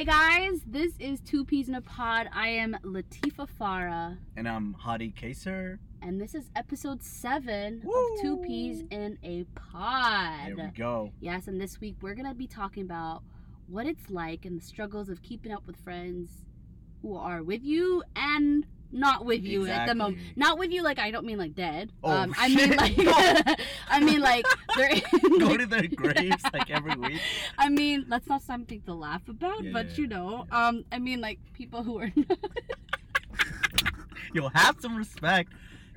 Hey guys, this is Two Peas in a Pod. I am Latifa Farah, And I'm Hadi Kaser. and this is episode seven Woo! of Two Peas in a Pod. There we go. Yes, and this week we're gonna be talking about what it's like and the struggles of keeping up with friends who are with you and not with you at the moment. Not with you, like I don't mean like dead. Oh, um, I mean like I mean like they're Go to their graves like every week. I mean, that's not something to laugh about, Yeah, but yeah, you know, um, I mean, like people who are. Not Yo, have some respect.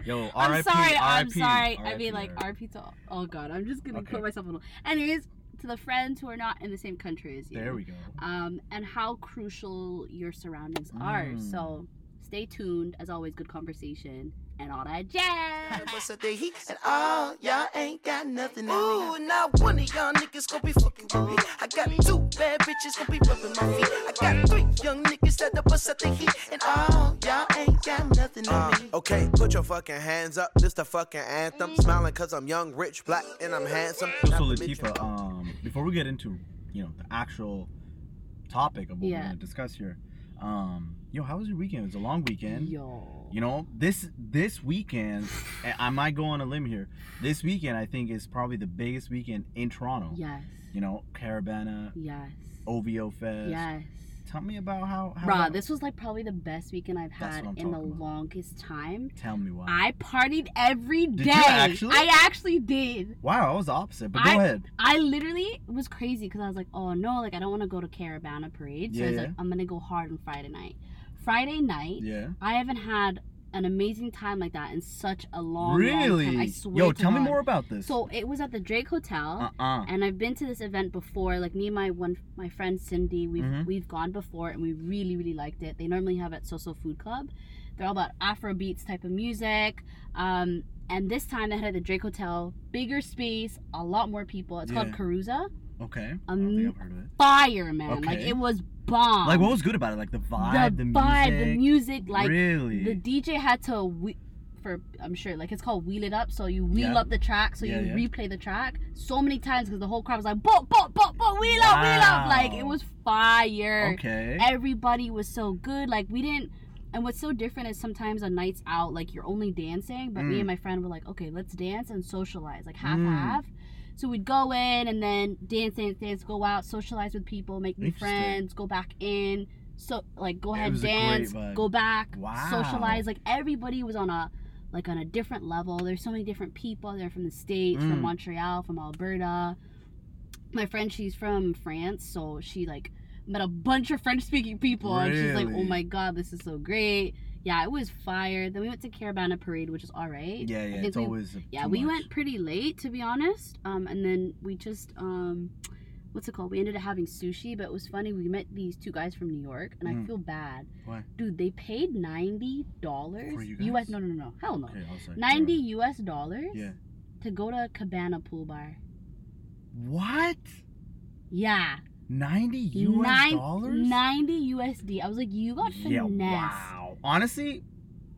Yo, I'm RIP. sorry, I'm RIP, sorry. I mean, like RIP. RP to. Oh God, I'm just gonna Okay. quote myself a little. Anyways, to the friends who are not in the same country as you. There we go. Um, and how crucial your surroundings are. Mm. So stay tuned. As always, good conversation and all that jazz. What's up, the heat? And all y'all ain't got nothing on me. Ooh, now one of y'all niggas gon' be fucking with me. I got two bad bitches gon' be rubbing my feet. I got three young niggas that up bust up the heat. And all y'all ain't got nothing on me. Uh, okay, put your fucking hands up. This the fucking anthem. Smiling cause I'm young, rich, black, and I'm handsome. So, Not so Latifa, um, before we get into, you know, the actual topic of what Yeah. we're gonna discuss here, um, yo, how was your weekend? It was a long weekend. Yo. You know, this this weekend, and I might go on a limb here. This weekend, I think, is probably the biggest weekend in Toronto. Yes. You know, Caribana, Yes. OVO Fest. Yes. Tell me about how. how Bruh, this was like probably the best weekend I've had in the about. longest time. Tell me why. I partied every day. Actually? I actually did. wow, I was the opposite. But go I- ahead. I literally was crazy because I was like, oh no, like I don't want to go to Caribana parade. So Yeah, I was yeah. like, I'm gonna go hard on Friday night. Friday night, Yeah. I haven't had an amazing time like that in such a long, long time. Really? I swear Yo, tell me more about this. So it was at the Drake Hotel. uh uh And I've been to this event before. Like me and my one my friend Cindy, we've Mhm. we've gone before and we really really liked it. They normally have at Soso Food Club. They're all about Afro beats type of music. Um, and this time they had it at the Drake Hotel, bigger space, a lot more people. It's called Yeah. Caruza. Okay. I Um, don't think I've heard of it. Fire, man! Like it was bomb. Like, what was good about it? Like the vibe, the, the vibe, music. the music, like really. the DJ had to we- for I'm sure like it's called wheel it up. So you wheel Yeah. up the track, so Yeah, you yeah. replay the track so many times because the whole crowd was like, "Bop, bop, bop, bop, wheel up, wheel up!" Like it was fire. okay. Everybody was so good. Like we didn't. And what's so different is sometimes on nights out, like you're only dancing, but me Mm. and my friend were like, okay, let's dance and socialize, like half Mm. half. So we'd go in and then dance, dance, dance, go out, socialize with people, make new friends, go back in. So like go ahead, dance, go back, Wow. socialize. Like everybody was on a like on a different level. There's so many different people. They're from the states, Mm. from Montreal, from Alberta. My friend, she's from France, so she like met a bunch of French speaking people, and she's like, "Oh my god, this is so great." Yeah, it was fire. Then we went to Caribana Parade, which is all right. yeah, yeah. It's we- always. yeah, we much. went pretty late to be honest. Um, and then we just um, what's it called? We ended up having sushi, but it was funny. We met these two guys from New York, and I Mm. feel bad. Why? Dude, they paid ninety dollars U.S. No, no, no, no, hell no. Okay, I Ninety U.S. dollars Yeah. to go to Cabana Pool Bar. What? Yeah, Ninety U.S. Nine- dollars? ninety USD. I was like, you got finesse. Yeah. Wow. Honestly,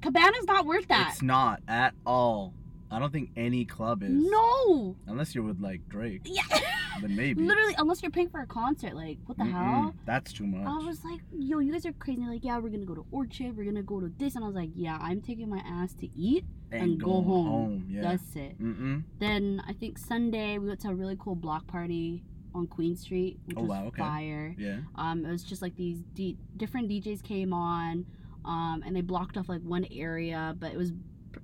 Cabana's not worth that. it's not at all. I don't think any club is. No. Unless you're with like Drake, Yeah. then maybe. Literally, unless you're paying for a concert, like what the Mm-mm, hell? That's too much. I was like, yo, you guys are crazy. They're like, yeah, we're gonna go to Orchard, we're gonna go to this, and I was like, yeah, I'm taking my ass to eat and, go going home. Yeah. That's it. Mm-mm. Then I think Sunday we went to a really cool block party on Queen Street, which Oh, was wow, okay. fire. Yeah. Um, it was just like these D- different DJs came on, um, and they blocked off like one area, but it was,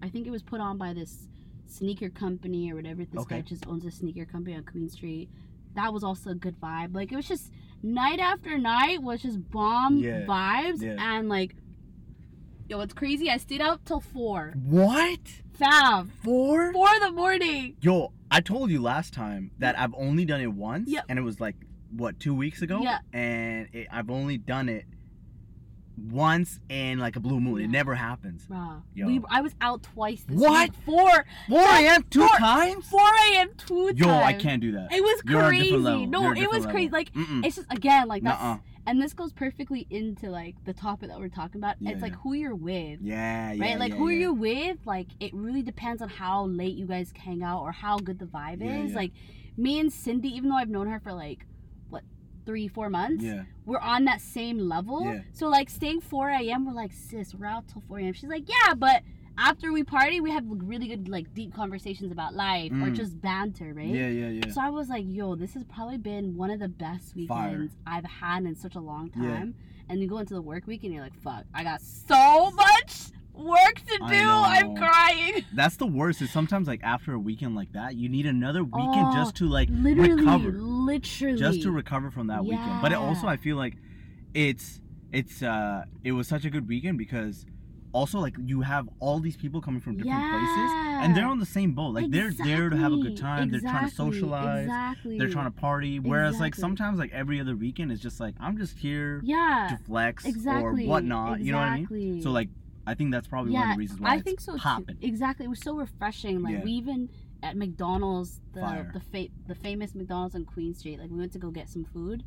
I think it was put on by this sneaker company or whatever. This guy just owns a sneaker company on Queen Street. That was also a good vibe. Like it was just night after night was just bomb Yeah. vibes, Yeah. and like, yo, it's crazy. I stayed out till four. What? Fam, Four? four in the morning. Yo, I told you last time that I've only done it once, Yep. and it was like what two weeks ago. Yeah. And it, I've only done it once in like a blue moon. Yeah. It never happens. Bruh, Yo. we, I was out twice. This What? Week. Four, 4 a.m. two Four- times? 4 a.m. two Yo, I can't do that. It was You're crazy. level. No, You're it was different crazy. Like Mm-mm. it's just again like that's Nuh-uh. And this goes perfectly into like the topic that we're talking about. Yeah, it's like who you're with. Yeah, yeah. Right, like yeah, who are yeah. you with? Like it really depends on how late you guys hang out or how good the vibe is. Like me and Cindy, even though I've known her for like what three, four months, Yeah. we're on that same level. So like staying 4 a.m. We're like, sis, we're out till 4 a.m. She's like, yeah, but after we party, we have really good like deep conversations about life or Mm. just banter, right? Yeah, yeah, yeah. So I was like, yo, this has probably been one of the best Fire. weekends I've had in such a long time. Yeah. And you go into the work week and you're like, fuck, I got so much work to do. I'm crying. That's the worst. Is sometimes like after a weekend like that, you need another weekend Oh, just to like Literally, recover, literally. just to recover from that weekend. But it also, I feel like it's it's uh it was such a good weekend because also like you have all these people coming from different places and they're on the same boat. Like they're there to have a good Exactly, time. They're trying to socialize. Exactly. They're trying to party. Whereas like sometimes like every other weekend is just like I'm just here Yeah. to flex Exactly. or whatnot. You know what I mean? exactly. So like I think that's probably one of the reasons why I it's think so popping. too. Exactly. It was so refreshing. Like Yeah. we even at McDonald's, the Fire. the fa- the famous McDonald's on Queen Street. Like we went to go get some food,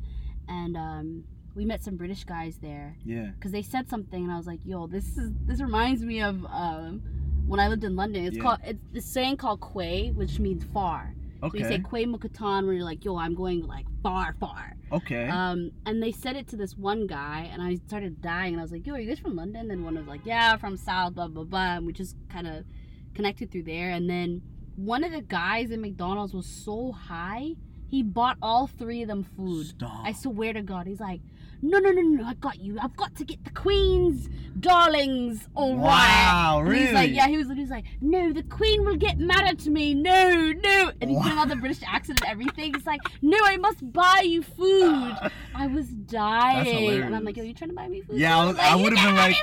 and um, we met some British guys there Yeah. because they said something, and I was like, "Yo, this is this reminds me of um, when I lived in London. It's Yeah. called it's the saying called Quay, which means far. So you say Okay. Quay Mukatan, where you're like, "Yo, I'm going like far, far." Okay. Um, and they said it to this one guy, and I started dying, and I was like, "Yo, are you guys from London?" And one was like, "Yeah, from South, blah blah blah." And we just kind of connected through there. And then one of the guys in McDonald's was so high, he bought all three of them food. Stop. I swear to God, he's like, "No, no, no, no, I got you. I've got to get the Queen's darlings, all right." Wow, And He's like, really? yeah, he was, he was like, no, the Queen will get mad at me. No, no. And he's doing Wow. all the British accent and everything. He's like, no, I must buy you food. I was dying. And I'm like, yo, hilarious. you trying to buy me food? Yeah, I was- Like, I would've been like.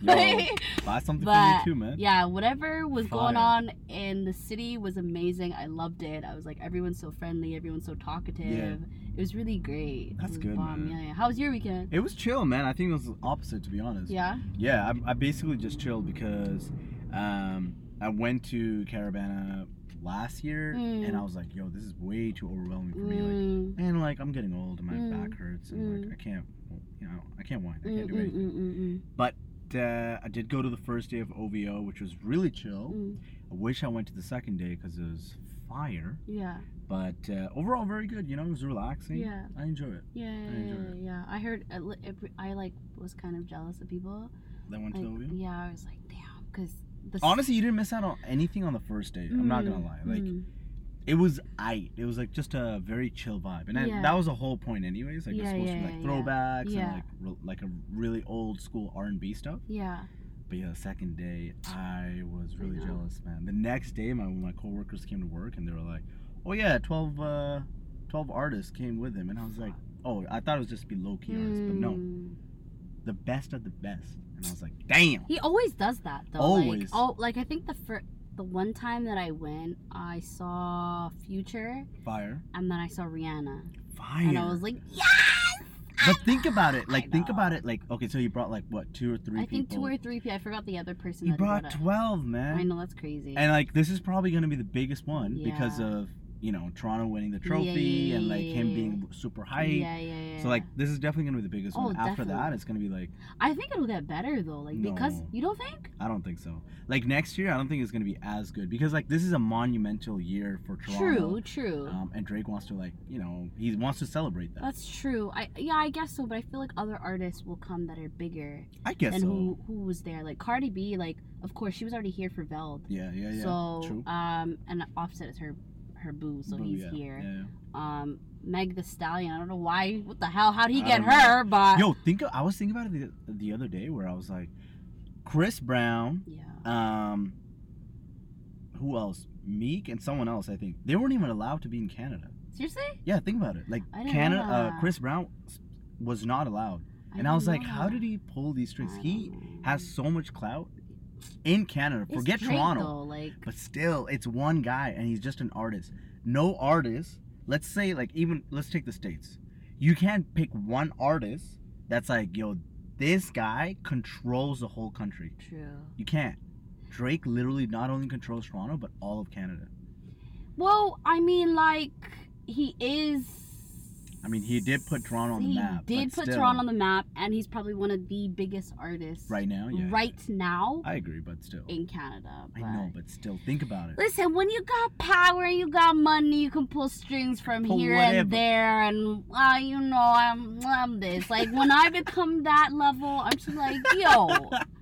Yo, buy something But, for me too, man. Yeah, whatever was going on in the city was amazing. I loved it. I was like, everyone's so friendly, everyone's so talkative. It was really great. That's good, bomb. man. Yeah, yeah. How was your weekend? It was chill, man. I think it was the opposite, to be honest. Yeah. Yeah, I, I basically just chilled because um, I went to Caribana last year, and Mm. I was like, "Yo, this is way too overwhelming for me." Like, Mm. and like I'm getting old, and my Mm. back hurts, and like Mm. I can't, you know, I can't whine. I Mm, can't do mm, anything. mm, mm, But uh, I did go to the first day of OVO, which was really chill. mm, mm. I wish I went to the second day because it was fire. Yeah. But uh, overall, very good. You know, it was relaxing. Yeah. I enjoy it. Yeah, yeah, yeah, it. yeah. I heard. I, it- I like was kind of jealous of people. That went to Like, OVO. yeah, I was like, damn, because Honestly, you didn't miss out on anything on the first day. I'm not gonna Mm, lie. Like mm. it was aight. It was like just a very chill vibe, and I- that was the whole point, anyways. Like Yeah, it's supposed to yeah, be like yeah, throwbacks yeah. and like re- like a really old school R and B stuff. yeah, But yeah, the second day, I was really know. jealous, man. The next day, my my coworkers came to work and they were like, "Oh yeah, 12, uh, 12 artists came with him," and I was like, "Oh, I thought it was just be low key artists, but no, Mm. the best of the best." And I was like, "Damn." He always does that though. Always. Like, oh, like I think the first the one time that I went, I saw Future Fire. and then I saw Rihanna, Fire. and I was like, yes. But think about it. Like, think about it. Like, okay, so you brought like what, two or three I think people? two or three people. I forgot the other person. You that brought up. 12, man. I know that's crazy. And like, this is probably gonna be the biggest one because Yeah. of you know Toronto winning the Yeah, trophy yeah, and like him being super hyped. yeah, yeah, yeah. So like, this is definitely gonna be the biggest Oh, one. After that, it's gonna be like, I think it'll get better though. Like because you don't think? I don't think so. Like next year, I don't think it's gonna be as good because like this is a monumental year for Toronto. True, true. Um, and Drake wants to like, you know, he wants to celebrate that. That's true. I yeah, I guess so. But I feel like other artists will come that are bigger I guess than so. who who was there. Like Cardi B, like of course she was already here for Veld. Yeah, yeah, yeah. so True. um, and Offset is her her boo, so Boo, he's yeah, here. yeah. Um, Meg the Stallion. I don't know why. What the hell? How'd he I get don't know. her? But Yo, think of, I was thinking about it the, the other day where I was like, Chris Brown, yeah. um, who else? Meek and someone else. I think they weren't even allowed to be in Canada. Seriously? Yeah, think about it. Like I Canada, uh. Chris Brown was not allowed, and I didn't was like, how did he pull these strings? He has so much clout in Canada. It's Forget Drake, Toronto. Though, like But still, it's one guy and he's just an artist. No artist, let's say, like, even, let's take the States. You can't pick one artist that's like, yo, this guy controls the whole country. true. You can't. Drake literally not only controls Toronto, but all of Canada. Well, I mean, like he is I mean, he did put Toronto on the he map. did put still, Toronto on the map, and he's probably one of the biggest artists right now. Yeah, right now I agree, but still, in Canada. I know, but still, think about it. Listen, when you got power and you got money, you can pull strings from Pull here whatever. and there, and uh, you know, I'm, I'm this. Like when I become that level, I'm just like, yo,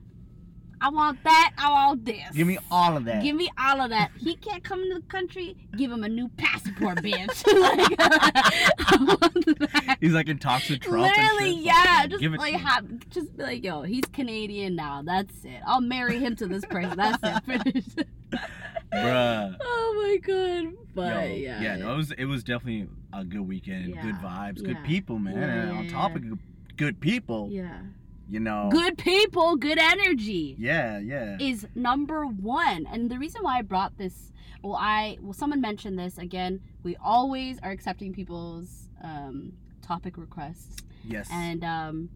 I want that, I want this. Give me all of that. Give me all of that. He can't come into the country. Give him a new passport, bitch. like, I want that. He's like in talks with Trump. Literally, yeah. Fuck, Just give like have, just be like, yo, he's Canadian now. That's it. I'll marry him to this person. That's it. Finished. Bruh. oh my god. But Yo, yeah. yeah, no, it was it was definitely a good weekend, good Yeah, vibes, good yeah. people, man. Yeah, on topic of good people, Yeah. You know. Good people, good energy. Yeah, yeah. is number one. And the reason why I brought this, well, I, well, someone mentioned this again. We always are accepting people's um, topic requests, yes. and um,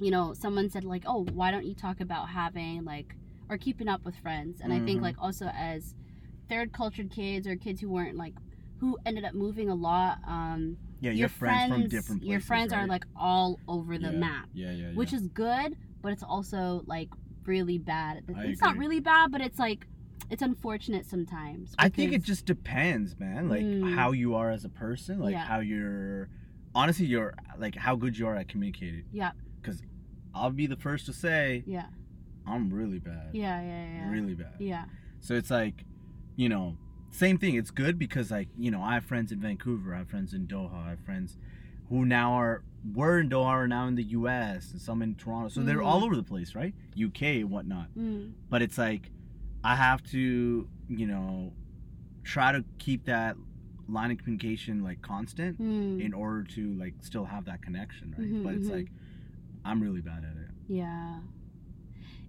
you know, someone said like, oh, why don't you talk about having like or keeping up with friends? And I think Mhm. like also as third cultured kids or kids who weren't like who ended up moving a lot. Um, yeah, your your friends, from different places. your friends are like all over the yeah, map Yeah, yeah, yeah. which is good, but it's also like really bad. I It's not really bad, but it's like it's unfortunate sometimes. I think it just depends, man. Like Mm. how you are as a person, like Yeah. how you're honestly you're like how good you are at communicating. Yeah. Cuz I'll be the first to say yeah, I'm really bad. yeah, yeah, yeah, Really bad. yeah, So it's like, you know, same thing. It's good because like, you know, I have friends in Vancouver, I have friends in Doha, I have friends who now are were in Doha are now in the US and some in Toronto. So they're Mhm. all over the place, right? UK and whatnot. mm, But it's like I have to, you know, try to keep that line of communication like constant mm, in order to like still have that connection, right? Mhm, but it's mhm. like I'm really bad at it. yeah.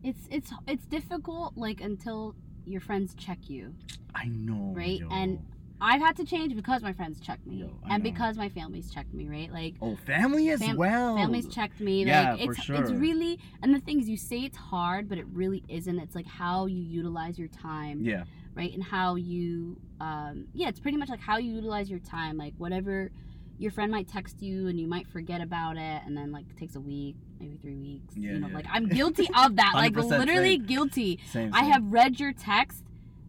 It's it's it's difficult like until your friends check you. I know. Right, yo. and I've had to change because my friends checked me, Yo, and know. because my family's checked me. Right, like Oh, family as Fam- well. Families checked me. Yeah, like for it's it's really and the thing is you say it's hard, but it really isn't. It's like how you utilize your time, Yeah. right? And how you um yeah, it's pretty much like how you utilize your time. Like whatever your friend might text you and you might forget about it and then like it takes a week, maybe three weeks. Yeah, you know, yeah. like I'm guilty of that. like literally same. guilty. Same. I have read your text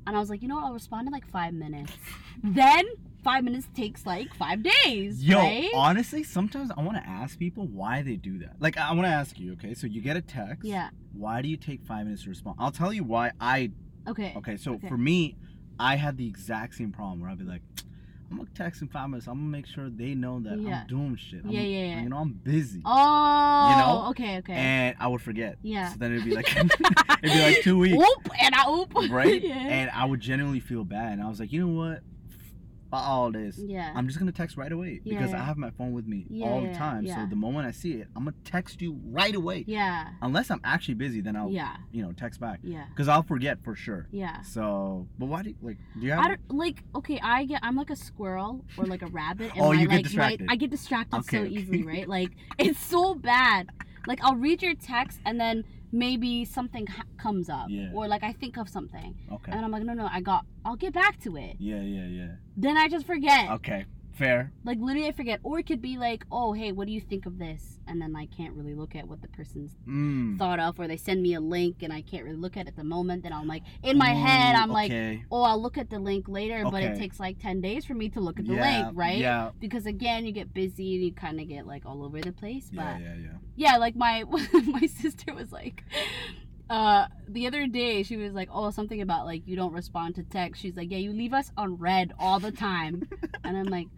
and I was like, you know what, I'll respond in like five minutes. then five minutes takes like five days. Yo, right? honestly, sometimes I want to ask people why they do that. Like, I want to ask you, okay? So you get a text. yeah. Why do you take five minutes to respond? I'll tell you why I. Okay. Okay, so Okay. for me, I had the exact same problem where I'd be like, I'm gonna text in five minutes. I'm gonna make sure they know that Yeah. I'm doing shit. I'm, Yeah, yeah, yeah. You know, I'm busy. Oh, you know? okay, okay. And I would forget. Yeah. So then it'd be like, it'd be like two weeks. Oop, and I oop. right? yeah. And I would genuinely feel bad. And I was like, you know what? Fuck all this. yeah. I'm just gonna text right away Yeah, because yeah. I have my phone with me Yeah, all the time. yeah. So the moment I see it, I'm gonna text you right away. yeah. Unless I'm actually busy, then I'll Yeah. you know text back Yeah. because I'll forget for sure. Yeah. So, but why do you like? Do you have? I don't like. Okay, I get. I'm like a squirrel or like a rabbit. Oh, and Oh, my, you get like, distracted. My, I get distracted Okay, so okay. easily, right? Like it's so bad. Like I'll read your text and then maybe something ha- comes up, Yeah. or like I think of something, okay. and I'm like, no, no, I got. I'll get back to it. Yeah, yeah, yeah. Then I just forget. Okay, fair. Like literally, I forget. Or it could be like, oh, hey, what do you think of this? And then I can't really look at what the person's Mm. thought of, or they send me a link and I can't really look at it at the moment. Then I'm like, in my head, I'm like, oh, I'll look at the link later, but it takes like 10 days for me to look at the yeah, link, right? Yeah. Because again, you get busy and you kind of get like all over the place. But Yeah, yeah, yeah, yeah. like my my sister was like, uh, the other day she was like, oh, something about like you don't respond to text. She's like, yeah, you leave us on red all the time, and I'm like,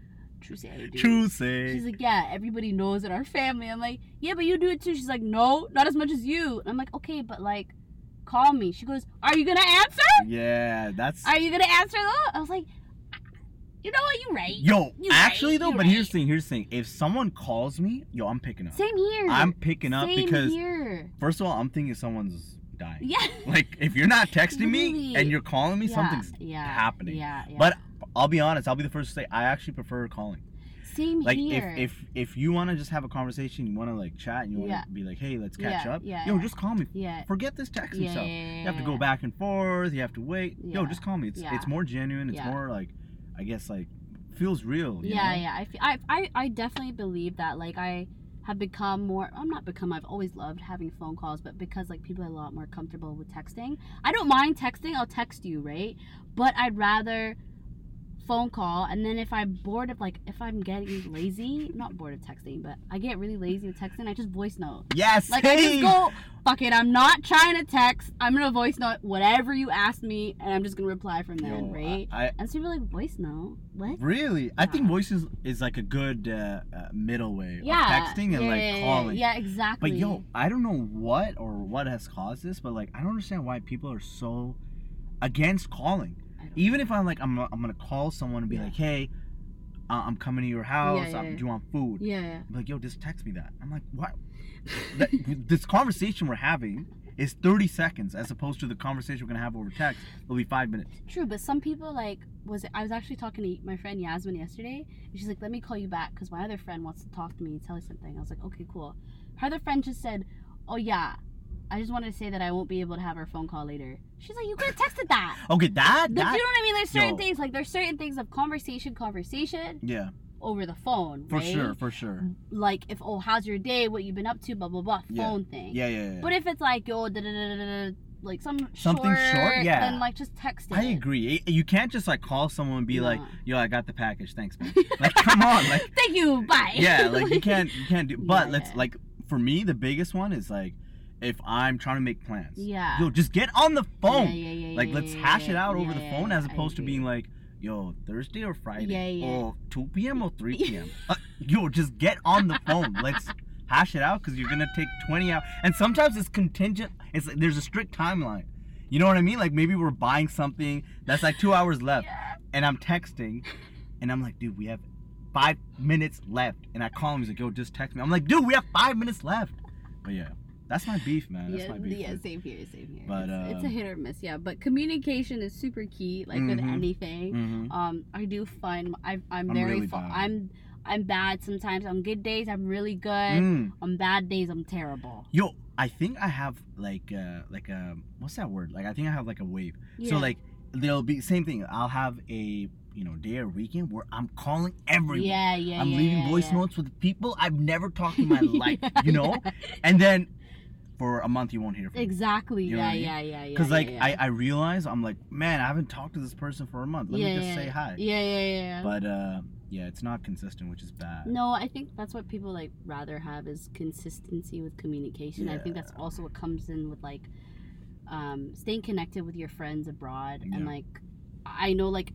true say I do. True say. She's like, yeah, everybody knows in our family. I'm like, yeah, but you do it too. She's like, no, not as much as you. And I'm like, okay, but like, call me. She goes, are you gonna answer? yeah, that's. Are you gonna answer though? I was like, you know what? You right. Yo, You actually right, though, you but here's the thing. Here's the thing. If someone calls me, yo, I'm picking up. Same here. I'm picking up Same because here. first of all, I'm thinking someone's dying. Yeah. Like if you're not texting me and you're calling me, yeah, something's yeah, happening. Yeah, yeah. But I'll be honest. I'll be the first to say I actually prefer calling. same Like here. if if if you want to just have a conversation, you want to like chat, and you want to Yeah. be like, hey, let's catch Yeah, up. yeah, Yo, just call me. yeah. Forget this texting Yeah, stuff. yeah, You have to go back and forth. You have to wait. Yo, just call me. It's Yeah. it's more genuine. It's more like, I guess like feels real. yeah know? yeah I, fe- I i i definitely believe that like i have become more i'm not become i've always loved having phone calls but because like people are a lot more comfortable with texting i don't mind texting i'll text you right but i'd rather phone call and then if i'm bored of like if i'm getting lazy not bored of texting but i get really lazy with texting i just voice note Yes. like I just go, fuck it. I'm not trying to text. I'm gonna voice note whatever you ask me, and I'm just gonna reply from then, Yo, right? I, I and so people like voice note. What? really, I think Yeah. voices is like a good uh, uh, middle way Yeah. of texting and yeah, like yeah, yeah, calling. Yeah, exactly. But yo, I don't know what or what has caused this, but like I don't understand why people are so against calling. Even if I'm like I'm I'm gonna call someone and be Yeah. like, hey, uh, I'm coming to your house. yeah, yeah. Do you want food? Yeah. I'm like, yo, just text me that. I'm like, what? that, this conversation we're having is 30 seconds as opposed to the conversation we're gonna have over text. It'll be five minutes. True, but some people like was I was actually talking to my friend Yasmin yesterday, and she's like, "Let me call you back because my other friend wants to talk to me and tell you something." I was like, "Okay, cool." Her other friend just said, "Oh yeah, I just wanted to say that I won't be able to have our phone call later." She's like, "You could have texted that." Okay, that Like, that you know what I mean? There's certain Yo. things like there's certain things of conversation, conversation yeah, over the phone, for right? sure, for sure. Like if oh, how's your day? What you been up to? Blah blah blah. Yeah. Phone thing. Yeah, yeah, yeah. But if it's like oh, yo, da da da da da, like some Something short, yeah. then like just text it. I agree. You can't just like call someone and be like. "Yo, I got the package. Thanks, man." like, come on, like, Thank you. Bye. yeah, like you can't, you can't do. But Yeah, let's yeah. like, for me, the biggest one is like, if I'm trying to make plans. Yeah. Yo, just get on the phone. Yeah, yeah, yeah, like, let's hash it out over the phone as opposed to being like, "Yo, Thursday or Friday, Yeah, yeah. or 2 p.m. or 3 p.m." uh, yo, just get on the phone. Let's hash it out because you're gonna take 20 hours, and sometimes it's contingent. It's like there's a strict timeline. You know what I mean? Like maybe we're buying something that's like two hours left, and I'm texting, and I'm like, dude, we have five minutes left, and I call him. He's like, yo, just text me. I'm like, dude, we have five minutes left. But yeah, that's my beef, man. That's yeah, my beef. yeah, with- same here, same here. But, it's, it's a uh, hit or miss, yeah. But communication is super key, like with Mhm. anything. Mhm. Um, I do find I, I'm I'm very, really fu- bad. I'm, I'm bad sometimes. On good days, I'm really good. Mm. On bad days, I'm terrible. Yo, I think I have like uh like a what's that word? Like I think I have like a wave. So like there'll be same thing. I'll have a you know day or weekend where I'm calling everyone. Yeah, yeah, I'm yeah, leaving yeah, voice yeah. notes with people I've never talked to in my life. Yeah, You know, yeah. and then for a month you won't hear from. Exactly. You know yeah, I mean? yeah, yeah, yeah. Cause like yeah. I I realize I'm like man I haven't talked to this person for a month. Let yeah, me just yeah, say hi. Yeah, yeah, yeah. yeah. But uh yeah, it's not consistent, which is bad. No, I think that's what people like rather have is consistency with communication. I think that's also what comes in with like um staying connected with your friends abroad Yeah. and like I know like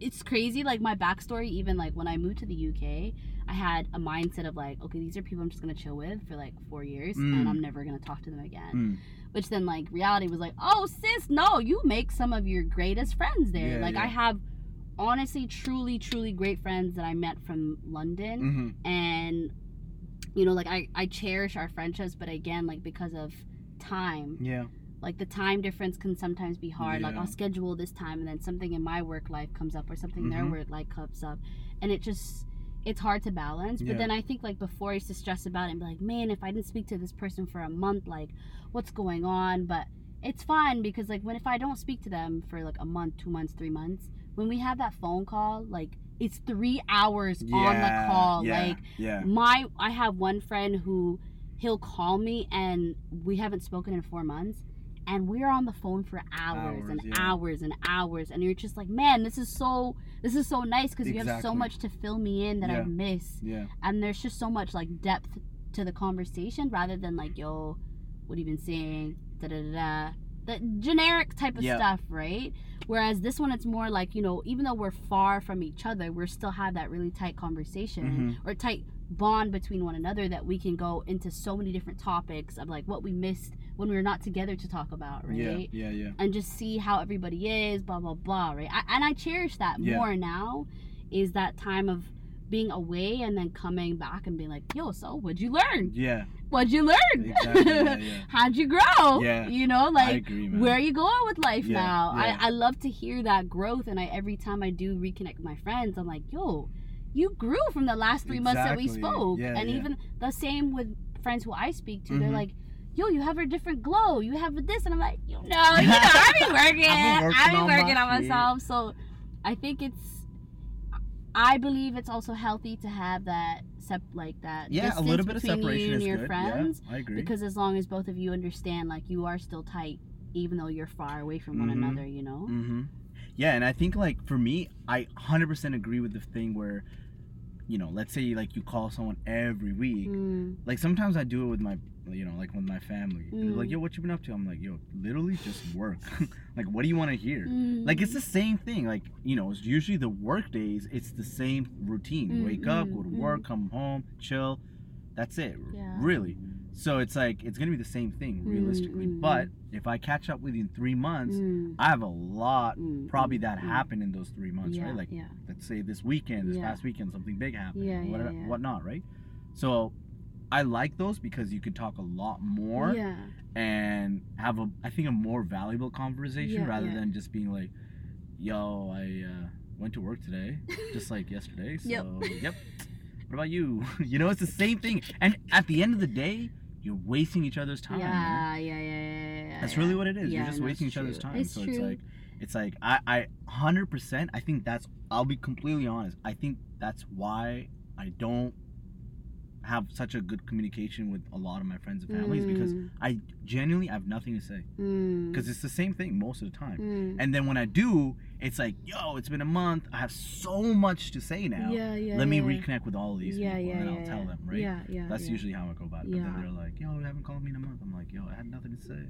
it's crazy like my backstory even like when I moved to the UK I had a mindset of like okay these are people I'm just gonna chill with for like four years Mm. and I'm never gonna talk to them again. Mm. which then like reality was like oh sis no you make some of your greatest friends there. Yeah, like I have honestly truly truly great friends that I met from London. Mhm. and you know like I, I cherish our friendships but again like because of time. Yeah. like the time difference can sometimes be hard. Like i'll schedule this time and then something in my work life comes up or something in their work life comes up. And it just it's hard to balance but Yeah. then i think like before i used to stress about it and be like man if i didn't speak to this person for a month like what's going on but it's fine because like when if i don't speak to them for like a month two months three months when we have that phone call like it's three hours on the call yeah, like yeah. my i have one friend who he'll call me and we haven't spoken in four months and we're on the phone for hours, Hours, and yeah. hours and hours and you're just like man this is so this is so nice because you have so much to fill me in that i miss Yeah. and there's just so much like depth to the conversation rather than like yo what have you been saying da da da the generic type of Yeah. stuff right whereas this one it's more like you know even though we're far from each other we're still have that really tight conversation Mhm. or tight bond between one another that we can go into so many different topics of like what we missed when we're not together to talk about right Yeah. Yeah. Yeah. and just see how everybody is blah blah blah right I, and i cherish that Yeah. more now is that time of being away and then coming back and being like yo so what'd you learn Yeah. what'd you learn Exactly. Yeah. yeah. how'd you grow Yeah. you know like agree, where are you going with life Yeah, now. I, I love to hear that growth and i every time i do reconnect with my friends i'm like yo you grew from the last three months that we spoke Yeah, and even the same with friends who i speak to they're Mhm. like yo you have a different glow you have this and i'm like you know you know i've been working I've been working been on working my on shit. myself so i think it's I believe it's also healthy to have that sep like that. Yeah, a little bit of between separation you and is your good. friends. yeah, I agree. Because as long as both of you understand, like you are still tight, even though you're far away from one Mhm. another. You know. Mm-hmm. Yeah, and I think like for me, I 100% agree with the thing where, you know, let's say like you call someone every week. Mm. Like sometimes I do it with my, you know, like with my family. They're like, Mm. yo, what you been up to? I'm like, yo, literally just work. like, what do you want to hear? Mm. Like it's the same thing. Like you know, it's usually the work days. It's the same routine. Mm, Wake up, mm, go to mm. work, come home, chill. That's it. Yeah. Really. So it's like it's gonna be the same thing realistically. mm, But if I catch up with you in three months, Mm. I have a lot Mm, probably mm, that mm. happened in those three months, yeah, right? Like yeah. let's say this weekend, this past weekend, something big happened, Yeah, or yeah, whatever, yeah. whatnot, right? So I like those because you can talk a lot more Yeah. and have a, I think, a more valuable conversation Yeah, rather yeah. than just being like, "Yo, I uh, went to work today, just like yesterday." So, Yep. yep. What about you? you know, it's the same thing. And at the end of the day, you're wasting each other's time. Yeah, yeah, yeah, yeah. That's really what it is. Yeah, You're just wasting each other's time. It's so true. it's like it's like I I 100% I think that's I'll be completely honest. I think that's why I don't have such a good communication with a lot of my friends and families because Mm, I genuinely have nothing to say mm, because it's the same thing most of the time. mm. And then when I do, it's like, yo, it's been a month. I have so much to say now. yeah, yeah. Let me yeah. reconnect with all of these Yeah, people yeah, and I'll tell them, right? Yeah, yeah. That's usually how I go about it. But Yeah. then they're like, yo, you haven't called me in a month. I'm like, yo, I had nothing to say.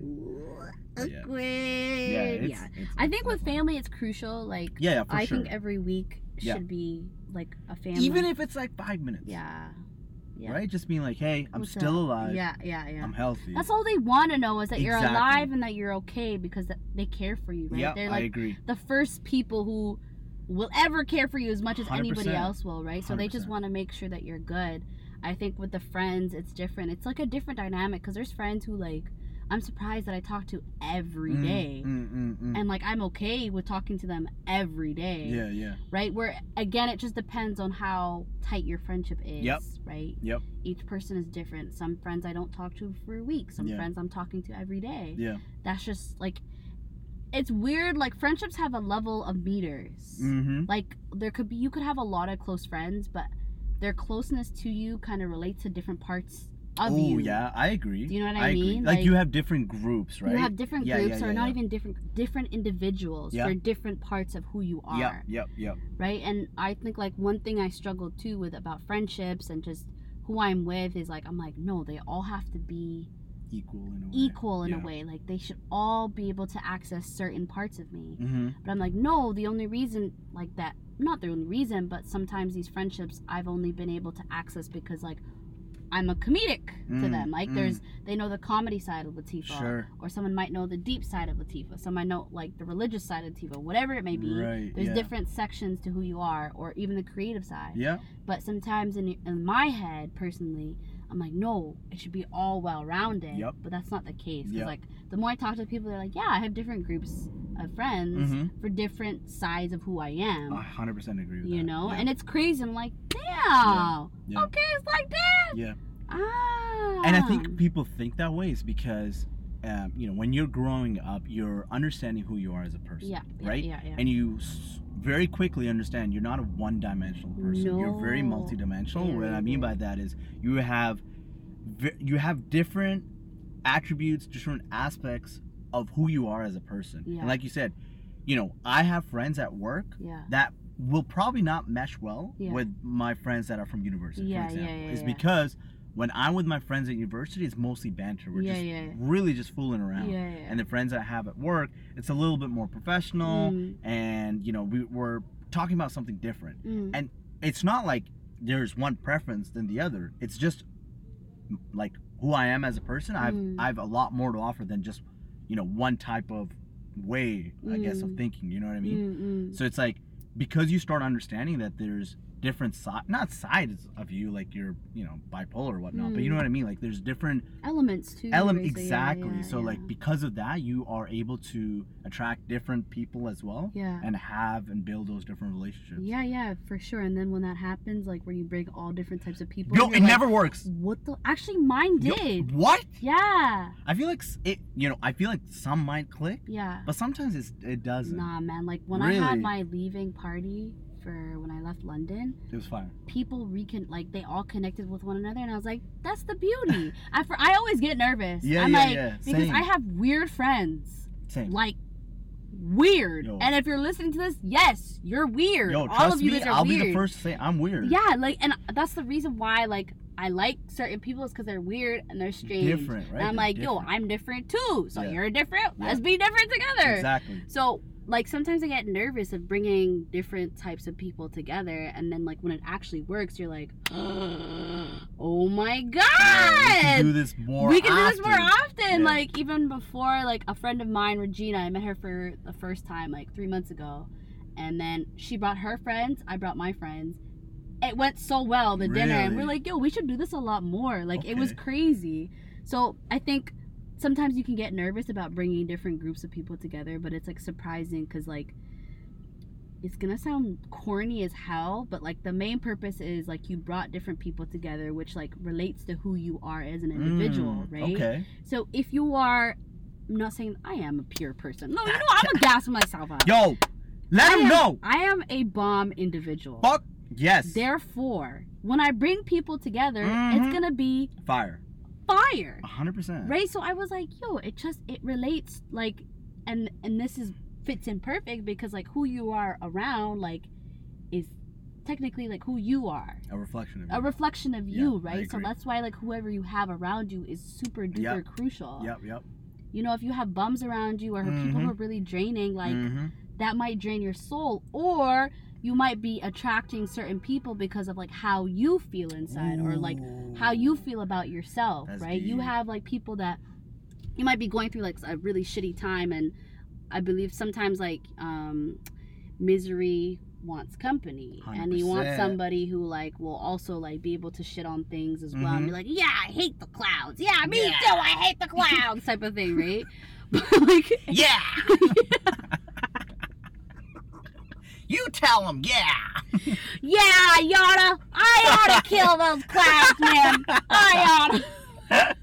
Yeah. Yeah, it's, yeah. it's- I think with family, it's crucial. Like, Yeah, yeah, for I sure. think every week should be like a family. Even if it's like five minutes. yeah, yeah. Right? Just being like, hey, I'm What's still up? alive. Yeah, yeah, yeah. I'm healthy. That's all they want to know is that you're alive and that you're okay because they care for you, right? Yeah, They're I like agree. the first people who will ever care for you as much as anybody 100%. else will, right? So they just want to make sure that you're good. I think with the friends, it's different. It's like a different dynamic because there's friends who like I'm surprised that I talk to every Mm, day. mm, mm, mm. And like I'm okay with talking to them every day. yeah, yeah. Right? Where again it just depends on how tight your friendship is. Yep. Right? Yep. Each person is different. Some friends I don't talk to for a week. Some Yeah. friends I'm talking to every day. Yeah. That's just like it's weird, like friendships have a level of meters. Mm-hmm. Like there could be you could have a lot of close friends, but their closeness to you kind of relates to different parts of Oh, you. yeah, I agree. Do you know what I agree. mean? Like, Like, you have different groups, right? You have different Yeah, groups yeah, or yeah, not yeah. even different different individuals Yeah. for different parts of who you are. Yep, yep, yeah. right? And I think like one thing I struggle too with about friendships and just who I'm with is like I'm like no, they all have to be Equal in a way. equal in Yeah. a way. Like they should all be able to access certain parts of me. Mm-hmm. But I'm like no, the only reason like that not the only reason, but sometimes these friendships I've only been able to access because like I'm a comedic to Mm, them. Like mm. there's they know the comedy side of Latifa. Sure. Or someone might know the deep side of Latifa. Some might know like the religious side of Latifa. Whatever it may be. Right. There's yeah. different sections to who you are, or even the creative side. Yeah. But sometimes in, in my head, personally, I'm like, no, it should be all well rounded. Yep. But that's not the case. Because, Yep. like, the more I talk to people, they're like, yeah, I have different groups of friends Mm-hmm. for different sides of who I am. I 100% agree with you that. know? Yeah. And it's crazy. I'm like, damn. Yeah. Okay, it's like that. Yeah. Ah. And I think people think that way is because, um, you know, when you're growing up, you're understanding who you are as a person. Yeah. yeah right? Yeah. Yeah. And you s- very quickly understand you're not a one-dimensional person. You're very No. multidimensional. what I mean by that is you have you have different attributes, different aspects of who you are as a person. Yeah. And like you said, you know, I have friends at work yeah. that will probably not mesh well Yeah. with my friends that are from university, Yeah, for yeah, example. yeah, is yeah. because when I'm with my friends at university, it's mostly banter. We're Yeah, just yeah. really just fooling around. Yeah. Yeah. And the friends I have at work, it's a little bit more professional, Mm, and you know, we, we're talking about something different. mm. And it's not like there's one preference than the other. It's just like who I am as a person. I've Mm. I've a lot more to offer than just you know one type of way, I guess, of Mm. thinking. You know what I mean? Mm, mm. So it's like because you start understanding that there's different side, not sides of you, like you're you know bipolar or whatnot, but you know Mm. what I mean. Like there's different elements too. element? So, yeah, exactly. yeah, so yeah. like because of that, you are able to attract different people as well, yeah. and have and build those different relationships. Yeah, yeah, for sure. And then when that happens, like where you bring all different types of people, Yo, you're it like, never works. What the? Actually, mine Yo, did. what? Yeah, I feel like it. You know, I feel like some might click, yeah. but sometimes it's, it doesn't. Nah, man. Like when I had my leaving party for when I left London, It was fire. people recon like they all connected with one another, and I was like, that's the beauty. I for I always get nervous. Yeah, I'm yeah, like yeah. because. I have weird friends, Same. like weird. Yo. And if you're listening to this, yes, you're weird. Yo, all trust of you me, guys are I'll weird. be the first to say I'm weird. Yeah, like, and that's the reason why, like, I like certain people is because they're weird and they're strange. Different, right? And I'm They're like, yo. I'm different too. So Yeah. you're different. Yeah. Let's be different together. Exactly. So, like, sometimes I get nervous of bringing different types of people together, and then, like, when it actually works, you're like, oh my Yeah, we god, can do this more. we can do this more often. often. Yeah. Like even before, like a friend of mine, Regina, I met her for the first time like three months ago, and then she brought her friends. I brought my friends. It went so well the dinner, and we're like, yo, we should do this a lot more. Like it was crazy. So I think sometimes you can get nervous about bringing different groups of people together, but it's like surprising because like it's gonna sound corny as hell, but like the main purpose is like you brought different people together, which like relates to who you are as an individual, Mm, right? Okay. So if you are, I'm not saying I am a pure person. No, you know I'm gonna gas myself up. Yo, let I him am, know. I am a bomb individual. Fuck yes. Therefore, when I bring people together, Mhm. it's gonna be Fire. Fire, hundred percent. right? So I was like, yo, it just it relates like, and and this is fits in perfect because like who you are around like is technically like who you are A reflection of you. a reflection of you I right so that's why like whoever you have around you is super duper Yep. crucial Yep. Yep. you know if you have bums around you or people who Mhm. are really draining like Mhm. that might drain your soul or you might be attracting certain people because of like how you feel inside or like how you feel about yourself That's right you have like people that you might be going through like a really shitty time and i believe sometimes like um misery wants company and you want 100%. somebody who like will also like be able to shit on things as well and be Mhm. like yeah i hate the clouds yeah me Yeah. too i hate the clouds type of thing right but like Yeah. you tell him. Yeah. yeah oughta i oughta kill those clouds man i oughta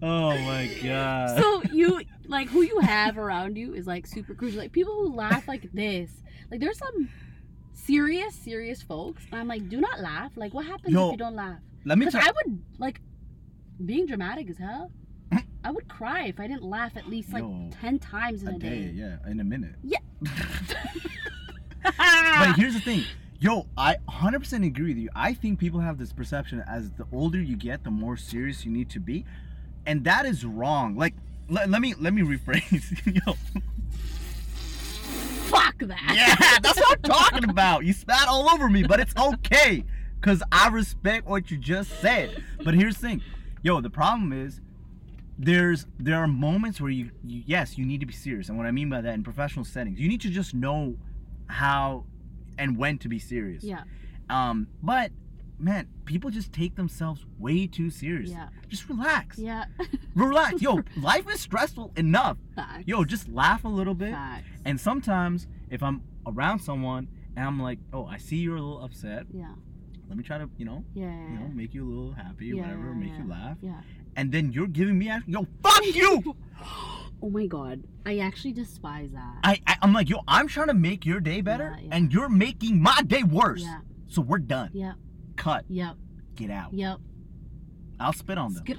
Oh my god. so you like who you have around you is like super crucial. Like people who laugh like this. Like there's some serious, serious folks. And I'm like, do not laugh. Like what happens Yo, if you don't laugh? Let me Because tell. I would like being dramatic as hell. I would cry if I didn't laugh at least like Yo, ten times in a, a day, yeah, in a minute. Yeah. But here's the thing. Yo, I 100% agree with you. I think people have this perception as the older you get, the more serious you need to be. And that is wrong. Like let, let me let me rephrase. Yo. Fuck that. Yeah, that's what I'm talking about. You spat all over me, but it's okay. Cause I respect what you just said. But here's the thing. Yo, the problem is there's there are moments where you, you yes, you need to be serious. And what I mean by that in professional settings, you need to just know how and when to be serious. Yeah. Um, but man, people just take themselves way too serious. Yeah. Just relax. Yeah. Relax. Yo, life is stressful enough. Facts. Yo, just laugh a little bit. Facts. And sometimes if I'm around someone and I'm like, oh, I see you're a little upset. Yeah. Let me try to, you know, Yeah. you know, make you a little happy Yeah, whatever, make yeah. you laugh. Yeah. And then you're giving me, act- yo, fuck you. Oh my god. I actually despise that. I, I, I'm like, yo, I'm trying to make your day better, Yeah, yeah. and you're making my day worse. Yeah. So we're done. Yep. Cut. Yep. Get out. Yep. I'll spit on them.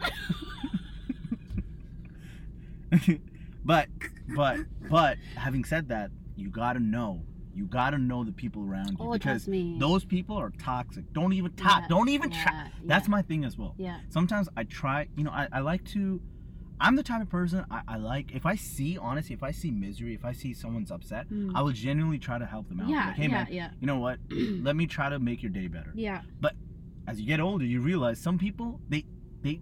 But, but, but, having said that, you gotta know. You gotta know the people around you Oh, because me. those people are toxic. Don't even talk. Yeah, Don't even try. That's yeah. my thing as well. Yeah. sometimes I try, you know, I, I like to, I'm the type of person I, I like, if I see, honestly, if I see misery, if I see someone's upset, Mm. I will genuinely try to help them out. Yeah, like, hey yeah, man, yeah. you know what? Let me try to make your day better. Yeah. But as you get older, you realize some people, they, they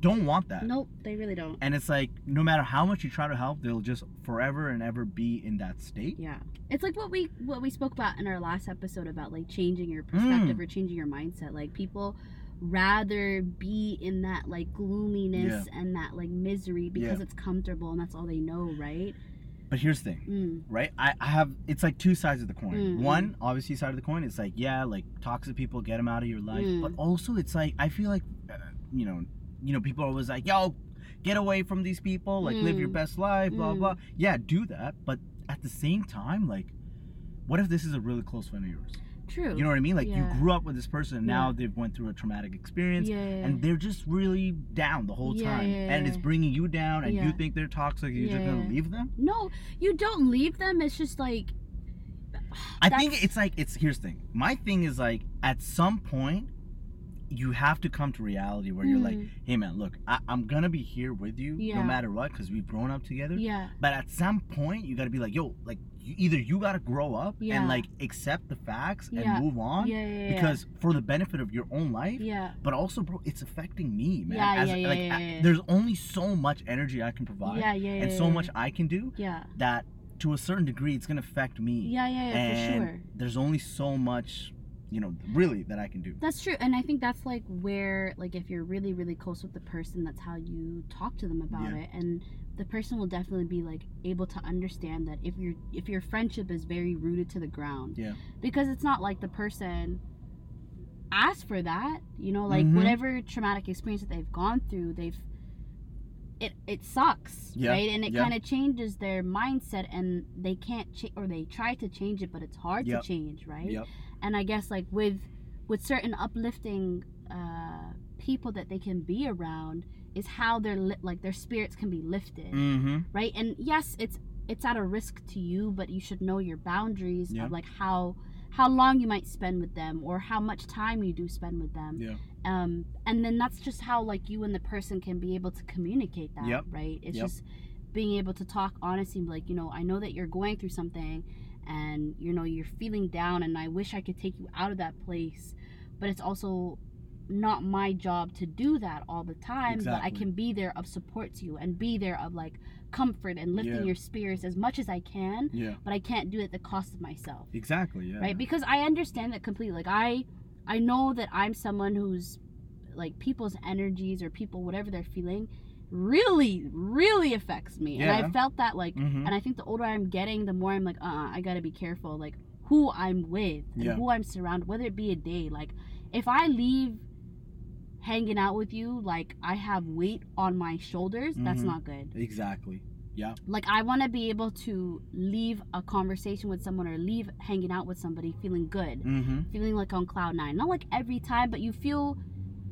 don't want that. Nope, they really don't. And it's like, no matter how much you try to help, they'll just forever and ever be in that state. Yeah. It's like what we what we spoke about in our last episode about like changing your perspective Mm. or changing your mindset. Like people rather be in that like gloominess and that like misery because Yeah. it's comfortable and that's all they know, right? But here's the thing. Mm. right? I, I have it's like two sides of the coin. Mm, One, obviously, side of the coin is like yeah, like toxic people, get them out of your life. Mm. But also, it's like I feel like, uh, you know, you know, people are always like, yo, get away from these people, like live your Mm. best life, blah Mm. blah. Yeah, do that, but at the same time, like, what if this is a really close friend of yours? True. You know what I mean? Like Yeah. you grew up with this person, and now they've went through a traumatic experience, yeah, yeah, and they're just really down the whole Yeah, time, yeah, and it's bringing you down, and you think they're toxic. You're just gonna Yeah. leave them. no, you don't leave them. It's just like I think it's like it's here's the thing. My thing is like at some point you have to come to reality where you're like, Mhm. hey man, look, I, I'm gonna be here with you Yeah. no matter what because we've grown up together. yeah, But at some point you gotta be like, yo, like you, either you gotta grow up Yeah. and like accept the facts Yeah. and move on yeah, yeah, yeah. because for the benefit of your own life. yeah, But also, bro, it's affecting me, man. Yeah, As, yeah, yeah, like, yeah, I- there's only so much energy I can provide yeah, yeah, yeah, and so much I can do Yeah, that to a certain degree it's gonna affect me yeah, yeah, yeah, and for sure. there's only so much you know really that i can do That's true, and I think that's like where, like, if you're really, really close with the person, that's how you talk to them about Yeah. it, and the person will definitely be like able to understand that if your if your friendship is very rooted to the ground, Yeah. because it's not like the person asked for that, you know, like Mhm. whatever traumatic experience that they've gone through, they've it it sucks, Yeah, right? And it yeah. kind of changes their mindset, and they can't change, or they try to change it, but it's hard Yep. to change, right? yep and i guess like with with certain uplifting uh people that they can be around is how their li- like their spirits can be lifted mm-hmm right and yes it's it's at a risk to you but you should know your boundaries Yeah. of like how how long you might spend with them or how much time you do spend with them yeah um and then that's just how like you and the person can be able to communicate that Yep. right it's Yep. just being able to talk honestly like you know i know that you're going through something and you know you're feeling down and i wish i could take you out of that place but it's also not my job to do that all the time exactly. but i can be there of support to you and be there of like comfort and lifting Yeah. your spirits as much as i can yeah. but i can't do it at the cost of myself. Exactly yeah. Right? Because i understand that completely. Like i i know that i'm someone who's like people's energies or people whatever they're feeling really really affects me and i felt that like Mhm. and i think the older i'm getting the more i'm like uh uh i gotta be careful like who i'm with and Yeah. who i'm surrounded whether it be a day like if i leave hanging out with you like i have weight on my shoulders that's Mhm. not good exactly Yeah. like i want to be able to leave a conversation with someone or leave hanging out with somebody feeling good mm-hmm feeling like on cloud nine. Not like every time, but you feel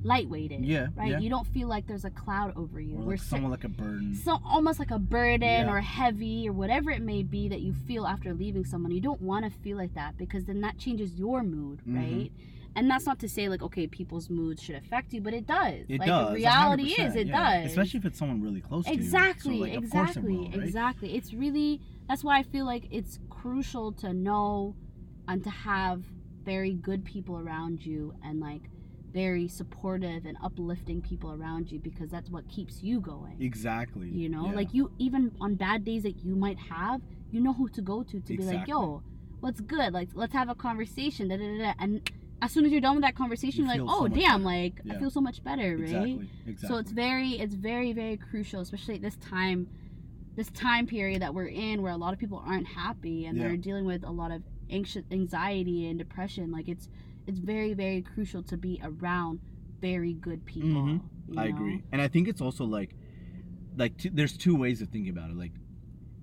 lightweighted. yeah Right? yeah. You don't feel like there's a cloud over you. or We're like someone like a burden so almost like a burden Yeah. or heavy or whatever it may be that you feel after leaving someone. You don't want to feel like that because then that changes your mood, Mhm. right? And that's not to say like okay, people's moods should affect you, but it does. it like does the reality is it yeah. does. especially if it's someone really close to Exactly, you so like, of course it exactly, right? exactly. It's really that's why I feel like it's crucial to know and to have very good people around you and like very supportive and uplifting people around you because that's what keeps you going. exactly You know, yeah. like you even on bad days that you might have, you know who to go to to be like, "Yo, what's good? Like let's have a conversation." Da, da, da, da. And as soon as you're done with that conversation, You you're like, oh, so "Oh, damn, better. like I feel so much better, right?" exactly exactly So it's very it's very very crucial, especially at this time, this time period that we're in, where a lot of people aren't happy and Yeah. they're dealing with a lot of anxious anxiety and depression. Like it's it's very very crucial to be around very good people. Mhm. I know? agree, and I think it's also like, like two, there's two ways of thinking about it. Like,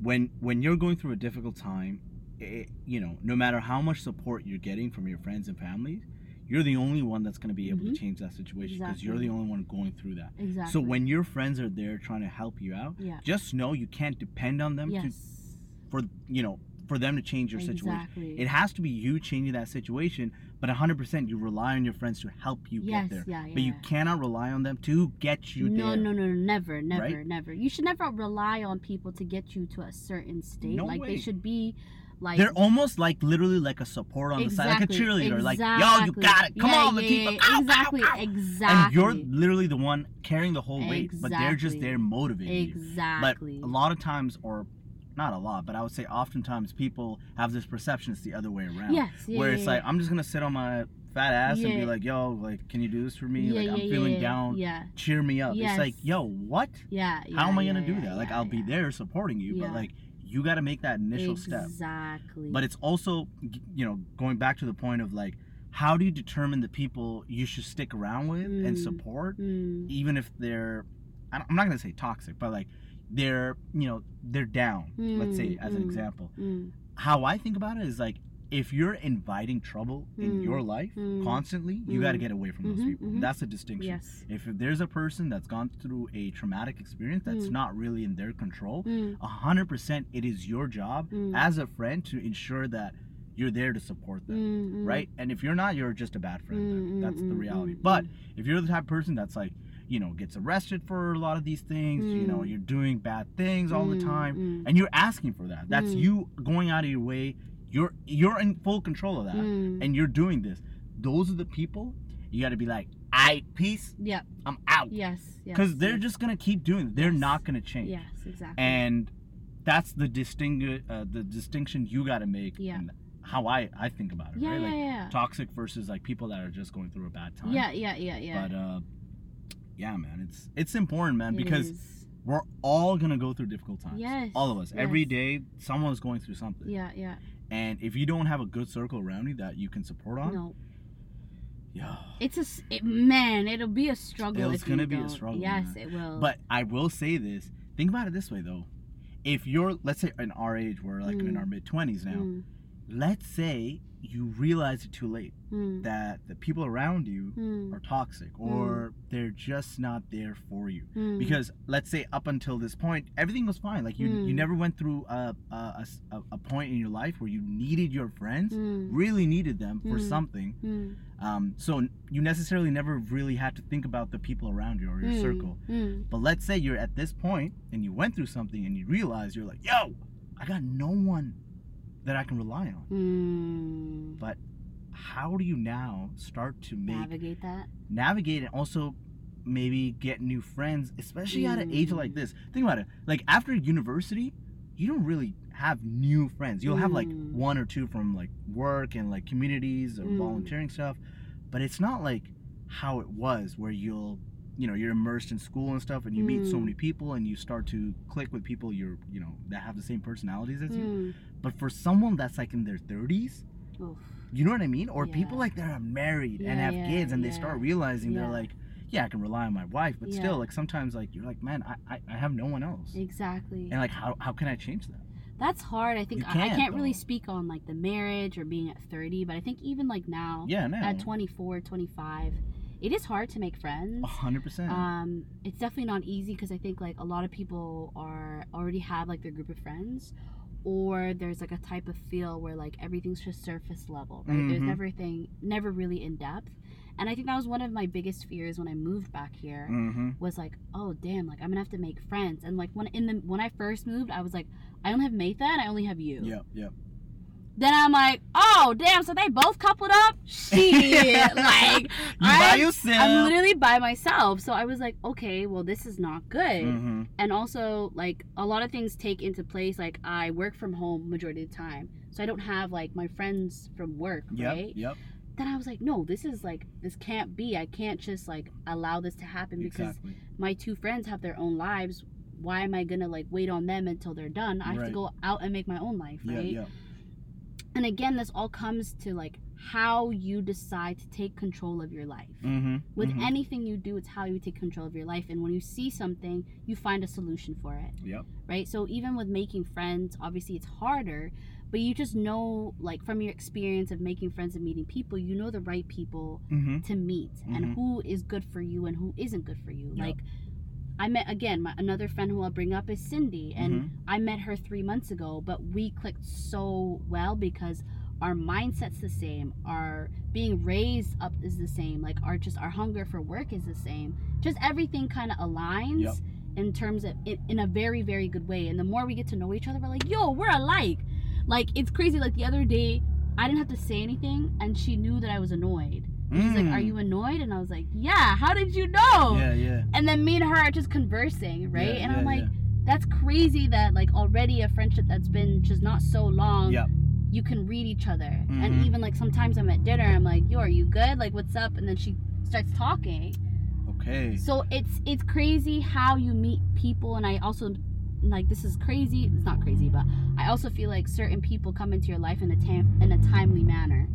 when when you're going through a difficult time, it, you know, no matter how much support you're getting from your friends and family, you're the only one that's going to be able Mhm. to change that situation because you're the only one going through that. Exactly. So when your friends are there trying to help you out, yeah. just know you can't depend on them to for you know for them to change your situation. It has to be you changing that situation, but 100% you rely on your friends to help you yes. get there. Yeah. Yeah. But you cannot rely on them to get you no, there. no, no, no, never, never, Right? never. You should never rely on people to get you to a certain state. No like way. they should be like They're almost like literally like a support on the side, like a Exactly, cheerleader. Like, yo, you got it. Come Yeah, on, yeah, yeah, Ow, ow, exactly, ow. exactly. And you're literally the one carrying the whole weight, but they're just Exactly. there motivating you. exactly. But a lot of times, or not a lot, but I would say oftentimes people have this perception it's the other way around. yes, yeah, where yeah, it's yeah. like, I'm just going to sit on my fat ass and be like, yo, like, can you do this for me? like, I'm feeling down. Yeah, Cheer me up. It's like, yo, what? yeah, yeah. How am I going to do that? Like, I'll be there supporting you, but like, you got to make that initial step. Exactly. But it's also, you know, going back to the point of like, how do you determine the people you should stick around with and Mm. support, Mm, even if they're, I'm not gonna say toxic, but like, they're you know they're down. let's say Mm, as an mm. example. Mm, How I think about it is like if you're inviting trouble in Mm, your life mm, constantly, you got to mm. get away from those Mhm, people. mhm. That's a distinction. yes. If there's a person that's gone through a traumatic experience that's Mm. not really in their control, Mm, a hundred percent, it is your job Mm. as a friend to ensure that you're there to support them, mm, mm. right? And if you're not, you're just a bad friend. then. Mm, mm, That's the mm, reality. mm, But mm. if you're the type of person that's like, you know, gets arrested for a lot of these things, you know, Mm. you're doing bad things all the Mm, time, mm. and you're asking for that. That's Mm. you going out of your way. You're you're in full control of that, Mm. and you're doing this. Those are the people you got to be like, I peace, Yeah. I'm out, Yes. yes, because they're yes. just gonna keep doing it. They're Yes. not gonna change, Yes. Exactly. and that's the distingu- uh, the distinction you got to make. Yeah. how I I think about it, yeah, right? yeah, like yeah. toxic versus like people that are just going through a bad time. Yeah, yeah, yeah, yeah. But uh, yeah, man, it's it's important, man, because we're all gonna go through difficult times. Yes, All of us. Every yes. day, someone's going through something. Yeah, yeah. And if you don't have a good circle around you that you can support on, No, yeah. it's a it, man. It'll be a struggle. It's gonna be a don't. struggle, Yes, man. it will. But I will say this. Think about it this way, though. If you're, let's say, in our age, we're like in Mm. our mid twenties now. Mm, Let's say you realize it too late mm, that the people around you mm, are toxic or they're just not there for you. mm. because let's say up until this point everything was fine like you you Mm. never went through a a point in your life where you needed your friends Mm, really needed them for Mm. something mm, um, so you necessarily never really had to think about the people around you or your mm, circle mm. but let's say you're at this point and you went through something and you realize you're like yo i got no one that i can rely on Mm. but how do you now start to make Navigate that. navigate and also maybe get new friends, especially at an age Mm. like this. Think about it. Like after university, you don't really have new friends. You'll have like Mm. one or two from like work and like communities or Mm. volunteering stuff, but it's not like how it was where you'll you know you're immersed in school and stuff and you meet so Mm. many people and you start to click with people you're you know that have the same personalities as you Mm. but for someone that's like in their 30s Oof. you know what I mean? Or people like that are married and have yeah, kids and they start realizing Yeah. they're like, yeah, I can rely on my wife, but Yeah. still, like sometimes, like you're like, man, I, I, I have no one else, Exactly. and like, how, how can I change that? That's hard. I think You I, I can't, can't really speak on like the marriage or being at 30, but I think even like now Yeah, no, at 24, 25, it is hard to make friends. hundred percent. Um, it's definitely not easy because I think like a lot of people are already have like their group of friends, or there's like a type of feel where like everything's just surface level, right? There's Mhm. never thing, never really in depth, and I think that was one of my biggest fears when I moved back here. Mm-hmm. Was like, oh damn, like I'm gonna have to make friends, and like when in the when I first moved, I was like, I only have Matha and I only have you. Yep, yep. Then I'm like, oh damn, so they both coupled up? Shit, like yourself. I'm literally by myself. So I was like, okay, well, this is not good. Mhm. And also, like, a lot of things take into place. Like, I work from home majority of the time. So I don't have, like, my friends from work, Yep, right? yep. Then I was like, no, this is, like, this can't be. I can't just, like, allow this to happen because Exactly. my two friends have their own lives. Why am I gonna, like, wait on them until they're done? I have Right. to go out and make my own life, Yeah, right? yeah. And again, this all comes to, like, how you decide to take control of your life Mm-hmm. with mm-hmm. anything you do it's how you take control of your life and when you see something you find a solution for it Yep. right so even with making friends obviously it's harder but you just know like from your experience of making friends and meeting people you know the right people Mm-hmm. to meet and who is good for you and who isn't good for you Yep. like I met again my, another friend who I'll bring up is Cindy and Mhm. I met her 3 months ago but we clicked so well because our mindset's the same our being raised up is the same like our just our hunger for work is the same just everything kind of aligns Yep. in terms of in, in a very very good way and the more we get to know each other we're like yo we're alike like it's crazy like the other day I didn't have to say anything and she knew that I was annoyed She's like, "Are you annoyed?" And I was like, "Yeah." How did you know? Mm. Yeah, yeah. And then me and her are just conversing, right? Yeah, and yeah, I'm like, yeah. "That's crazy that like already a friendship that's been just not so long, Yep. you can read each other. Mhm. And even like sometimes I'm at dinner, I'm like, "Yo, are you good? Like, what's up?" And then she starts talking. Okay. So it's it's crazy how you meet people, and I also like this is crazy. It's not crazy, but I also feel like certain people come into your life in a tam- in a timely manner.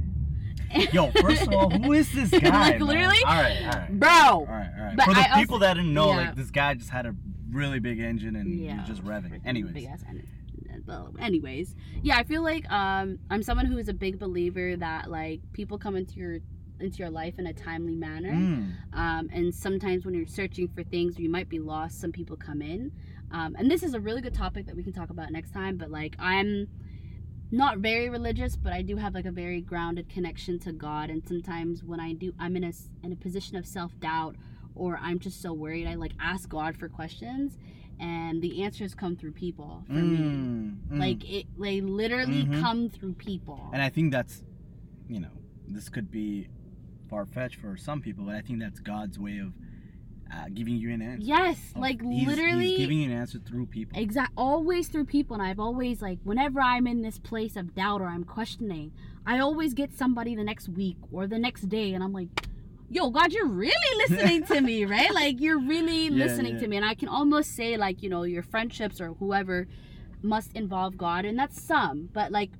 Yo, first of all, who is this guy? Like, literally? All right, all right. Bro, All right, all right. But For the I also- people that didn't know, yeah. like this guy just had a really big engine and yeah, you're just revving. Anyways, big ass en- well, anyways, yeah, I feel like um, I'm someone who is a big believer that like people come into your into your life in a timely manner. Mm, Um, and sometimes when you're searching for things, you might be lost. Some people come in, um, and this is a really good topic that we can talk about next time. But like, I'm not very religious, but I do have like a very grounded connection to God. And sometimes when I do, I'm in a in a position of self doubt, or I'm just so worried. I like ask God for questions, and the answers come through people for me. mm, mm. Like it, they literally Mhm. come through people. and I think that's, you know, this could be far fetched for some people, but I think that's God's way of uh, giving you an answer. yes, Of- like he's, literally. he's giving you an answer through people. exact always through people and i've always like whenever i'm in this place of doubt or i'm questioning i always get somebody the next week or the next day and i'm like yo god you're really listening to me right like you're really Yeah, listening yeah. to me and i can almost say like you know your friendships or whoever must involve god and that's some but like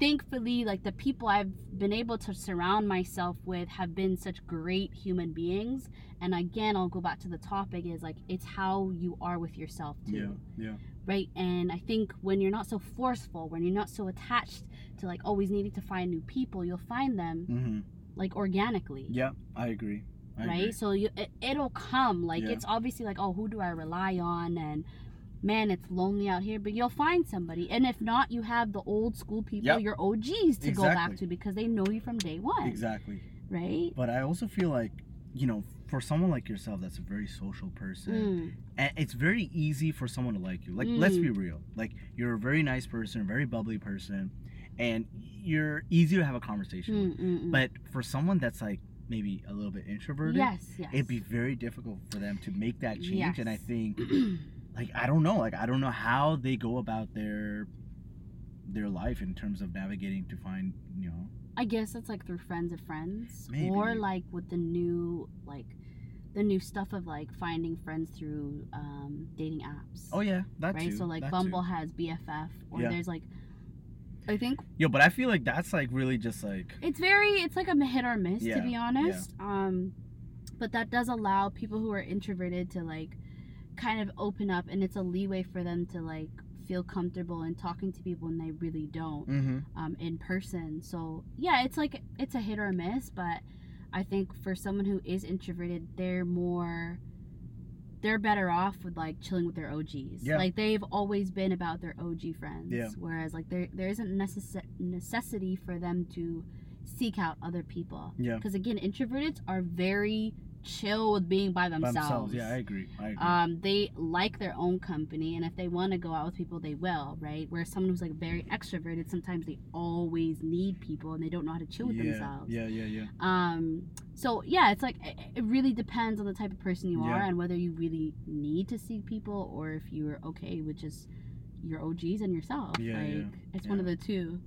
thankfully like the people i've been able to surround myself with have been such great human beings and again i'll go back to the topic is like it's how you are with yourself too Yeah, yeah. right and i think when you're not so forceful when you're not so attached to like always needing to find new people you'll find them Mm-hmm. like organically Yeah, I agree. I right agree. so you it, it'll come like Yeah. it's obviously like oh who do i rely on and man it's lonely out here but you'll find somebody and if not you have the old school people Yep. your og's to go back to because they know you from day one Exactly. right But I also feel like, you know, for someone like yourself that's a very social person, Mm, and it's very easy for someone to like you. Like, let's Mm. be real. Like, you're a very nice person, a very bubbly person, and you're easy to have a conversation mm, with. mm, mm. But for someone that's like maybe a little bit introverted, yes yes it'd be very difficult for them to make that change. And I think, like, I don't know, like, I don't know how they go about their their life in terms of navigating to find, you know, I guess it's like through friends of friends, Maybe. or like with the new like the new stuff of like finding friends through um, dating apps. oh yeah, that right. too. so like Bumble too. has BFF, or Yeah. there's like I think Yo, but I feel like that's like really just like it's very it's like a hit or miss Yeah, to be honest. Um, but that does allow people who are introverted to like kind of open up, and it's a leeway for them to like feel comfortable in talking to people when they really don't mm-hmm. um, in person. So yeah, it's like it's a hit or miss, but I think for someone who is introverted, they're more they're better off with like chilling with their OGs. Yeah. Like they've always been about their OG friends. Yeah. Whereas like there there isn't necess- necessity for them to seek out other people. Yeah. Because again, introverts are very chill with being by by themselves. themselves. Yeah, I agree. I agree. Um, they like their own company, and if they want to go out with people, they will, right? Whereas someone who's like very extroverted, sometimes they always need people, and they don't know how to chill with yeah, themselves. yeah, yeah, yeah. Um, so yeah, it's like it, it really depends on the type of person you are, and whether you really need to see people, or if you're okay with just your OGs and yourself. Yeah, like yeah, it's one of the two.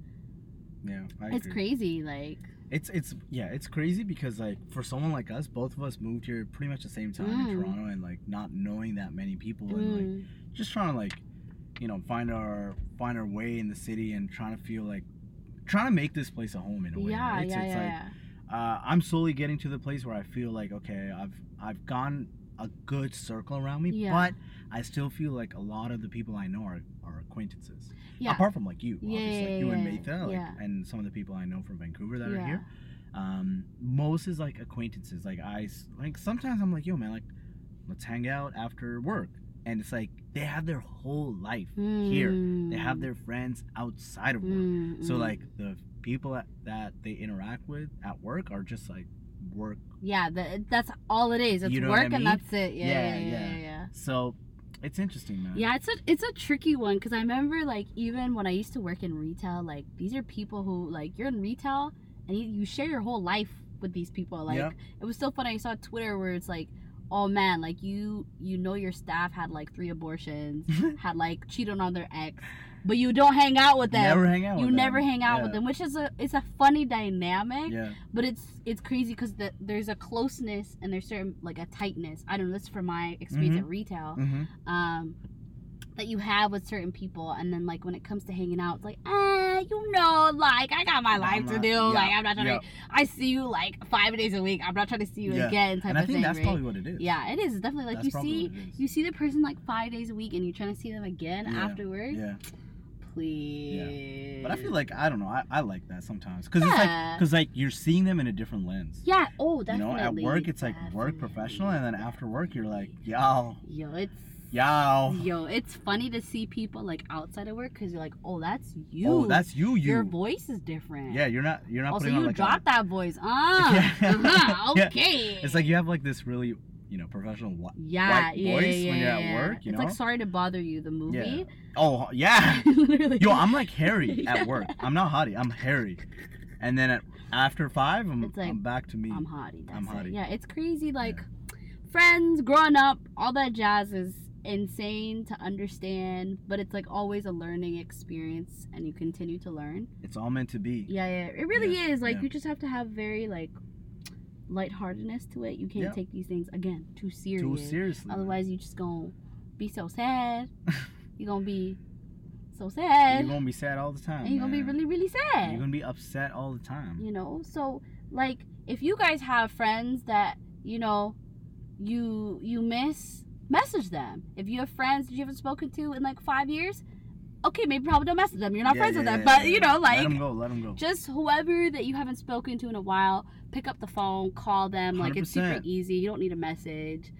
Yeah, I It's agree. crazy, like It's it's yeah, it's crazy because like for someone like us, both of us moved here pretty much the same time in Mm. Toronto, and like not knowing that many people, and like mm, just trying to like, you know, find our find our way in the city, and trying to feel like trying to make this place a home in a way. yeah, right? yeah, it's yeah, like yeah. uh, I'm slowly getting to the place where I feel like okay, I've I've gone a good circle around me, Yeah. but I still feel like a lot of the people I know are, are acquaintances. Yeah. Apart from like you, Yeah, obviously, like you and yeah, Maytha, like, and some of the people I know from Vancouver that are here. Um, most is like acquaintances. Like I, like sometimes I'm like, yo man, like let's hang out after work, and it's like they have their whole life here. They have Mm. their friends outside of work. Mm, So mm. like the people that, that they interact with at work are just like work. Yeah, the, that's all it is. It's You know what I work and mean? that's it. Yeah, yeah, yeah, yeah. yeah. yeah. So it's interesting, man. Yeah, it's a it's a tricky one because I remember like even when I used to work in retail, like these are people who like you're in retail and you, you share your whole life with these people. Like Yeah. it was so funny. I saw Twitter where it's like, oh man, like you you know your staff had like three abortions, had like cheated on their ex, but you don't hang out with them. never hang out. you never them. hang out Yeah. with them, which is a it's a funny dynamic Yeah. but it's it's crazy because the, there's a closeness and there's certain like a tightness i don't know this is from my experience Mhm. at retail Mm-hmm. um that you have with certain people, and then like when it comes to hanging out, it's like, ah, you know, like I got my life I'm to not- do. yeah, Like I'm not trying yeah. to. I see you like five days a week. I'm not trying to see you Yeah. again. Type and I of think thing, that's right? probably what it is. Yeah, it is definitely like That's you see what it is. you see the person like five days a week, and you're trying to see them again afterwards. Yeah, Yeah. But I feel like I don't know. I, I like that sometimes because it's like because like you're seeing them in a different lens. Yeah. Oh, definitely. You know, at work it's like work professional, and then after work you're like, yo, Yo, it's yo, yo, it's funny to see people like outside of work because you're like, oh, that's you. oh, that's you, you. your voice is different. yeah, you're not you're not Also, putting you on like dropped a, that voice. Ah. Yeah. uh-huh, Yeah. Okay. It's like you have like this really you know professional. Wa- yeah, white yeah, voice yeah, when you're at work, you it's like sorry to bother you. The movie. oh yeah, Literally. yo, I'm like Harry at work. I'm not Hottie, I'm Harry. And then at, after five, I'm, like, I'm back to me. I'm hottie. I'm it. Yeah, it's crazy. Like friends, growing up, all that jazz is insane to understand, but it's like always a learning experience, and you continue to learn. It's all meant to be. Yeah, yeah, it really Yeah, is. Like yeah. you just have to have very like lightheartedness to it. You can't Yeah. take these things again too serious. Too seriously. Otherwise, you just gonna be so sad. you're gonna be so sad, you're gonna be sad all the time. and you're gonna be really, really sad. You're gonna be upset all the time. you know so like if you guys have friends that you know you you miss message them if you have friends that you haven't spoken to in like five years okay maybe probably don't message them you're not Yeah, friends with yeah, them yeah, but you know let them like go. Let them go. just whoever that you haven't spoken to in a while pick up the phone call them like it's super easy you don't need a message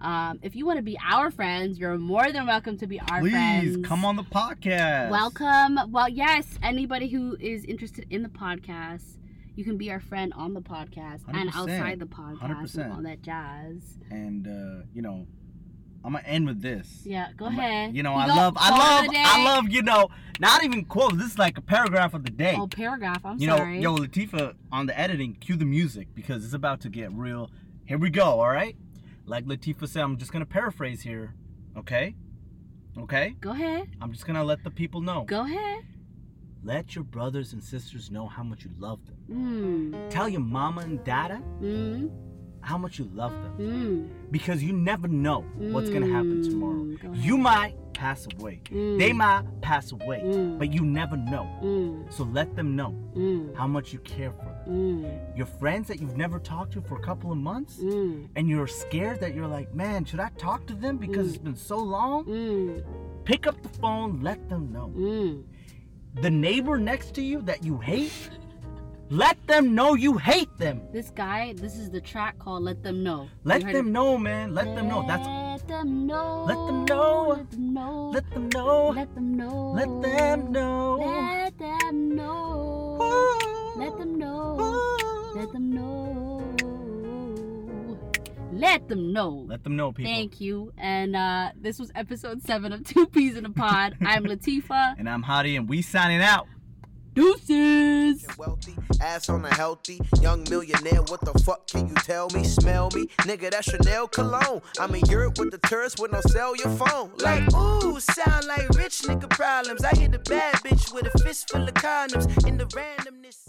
um, if you want to be our friends you're more than welcome to be our Please friends Please come on the podcast. Welcome. Well, yes, anybody who is interested in the podcast, you can be our friend on the podcast and outside the podcast and 100%. all that jazz. And uh, you know, I'm gonna end with this. Yeah, go I'm a- ahead. You know, You I love, I love. I love. You know, not even quote. This is like a paragraph of the day. Oh, paragraph. I'm you know, sorry. yo, Latifa on the editing, cue the music because it's about to get real. Here we go. All right. Like Latifa said, I'm just gonna paraphrase here. Okay. Okay. Go ahead. I'm just gonna let the people know. Go ahead. Let your brothers and sisters know how much you love them. Mm. Tell your mama and dada Mm. How much you love them. Mm. Because you never know what's gonna happen tomorrow. Mm. Go. You might pass away. Mm. They might pass away. Mm. But you never know. Mm. So let them know Mm. how much you care for them. Mm. Your friends that you've never talked to for a couple of months Mm. and you're scared that you're like, man, should I talk to them because Mm. it's been so long? Mm. Pick up the phone, let them know. Mm. The neighbor next to you that you hate, let them know you hate them. This guy, this is the track called "Let Them Know." Let them it? know, man. Let them know. That's Let them know. Let them know. Let them know. let them know. Let them know. Let them know. Let them know. Let them know. Let them know. Let them know. Let them know, people. Thank you. And uh, this was episode seven of Two Peas in a Pod. I'm Latifa. And I'm Hottie, and we signing out. Deuces. Wealthy, ass on a healthy young millionaire. What the fuck can you tell me? Smell me, nigga. That's Chanel cologne. I'm in Europe with the tourists with no cell your phone. Like, ooh, sound like rich nigga problems. I hit a bad bitch with a fist full of condoms in the randomness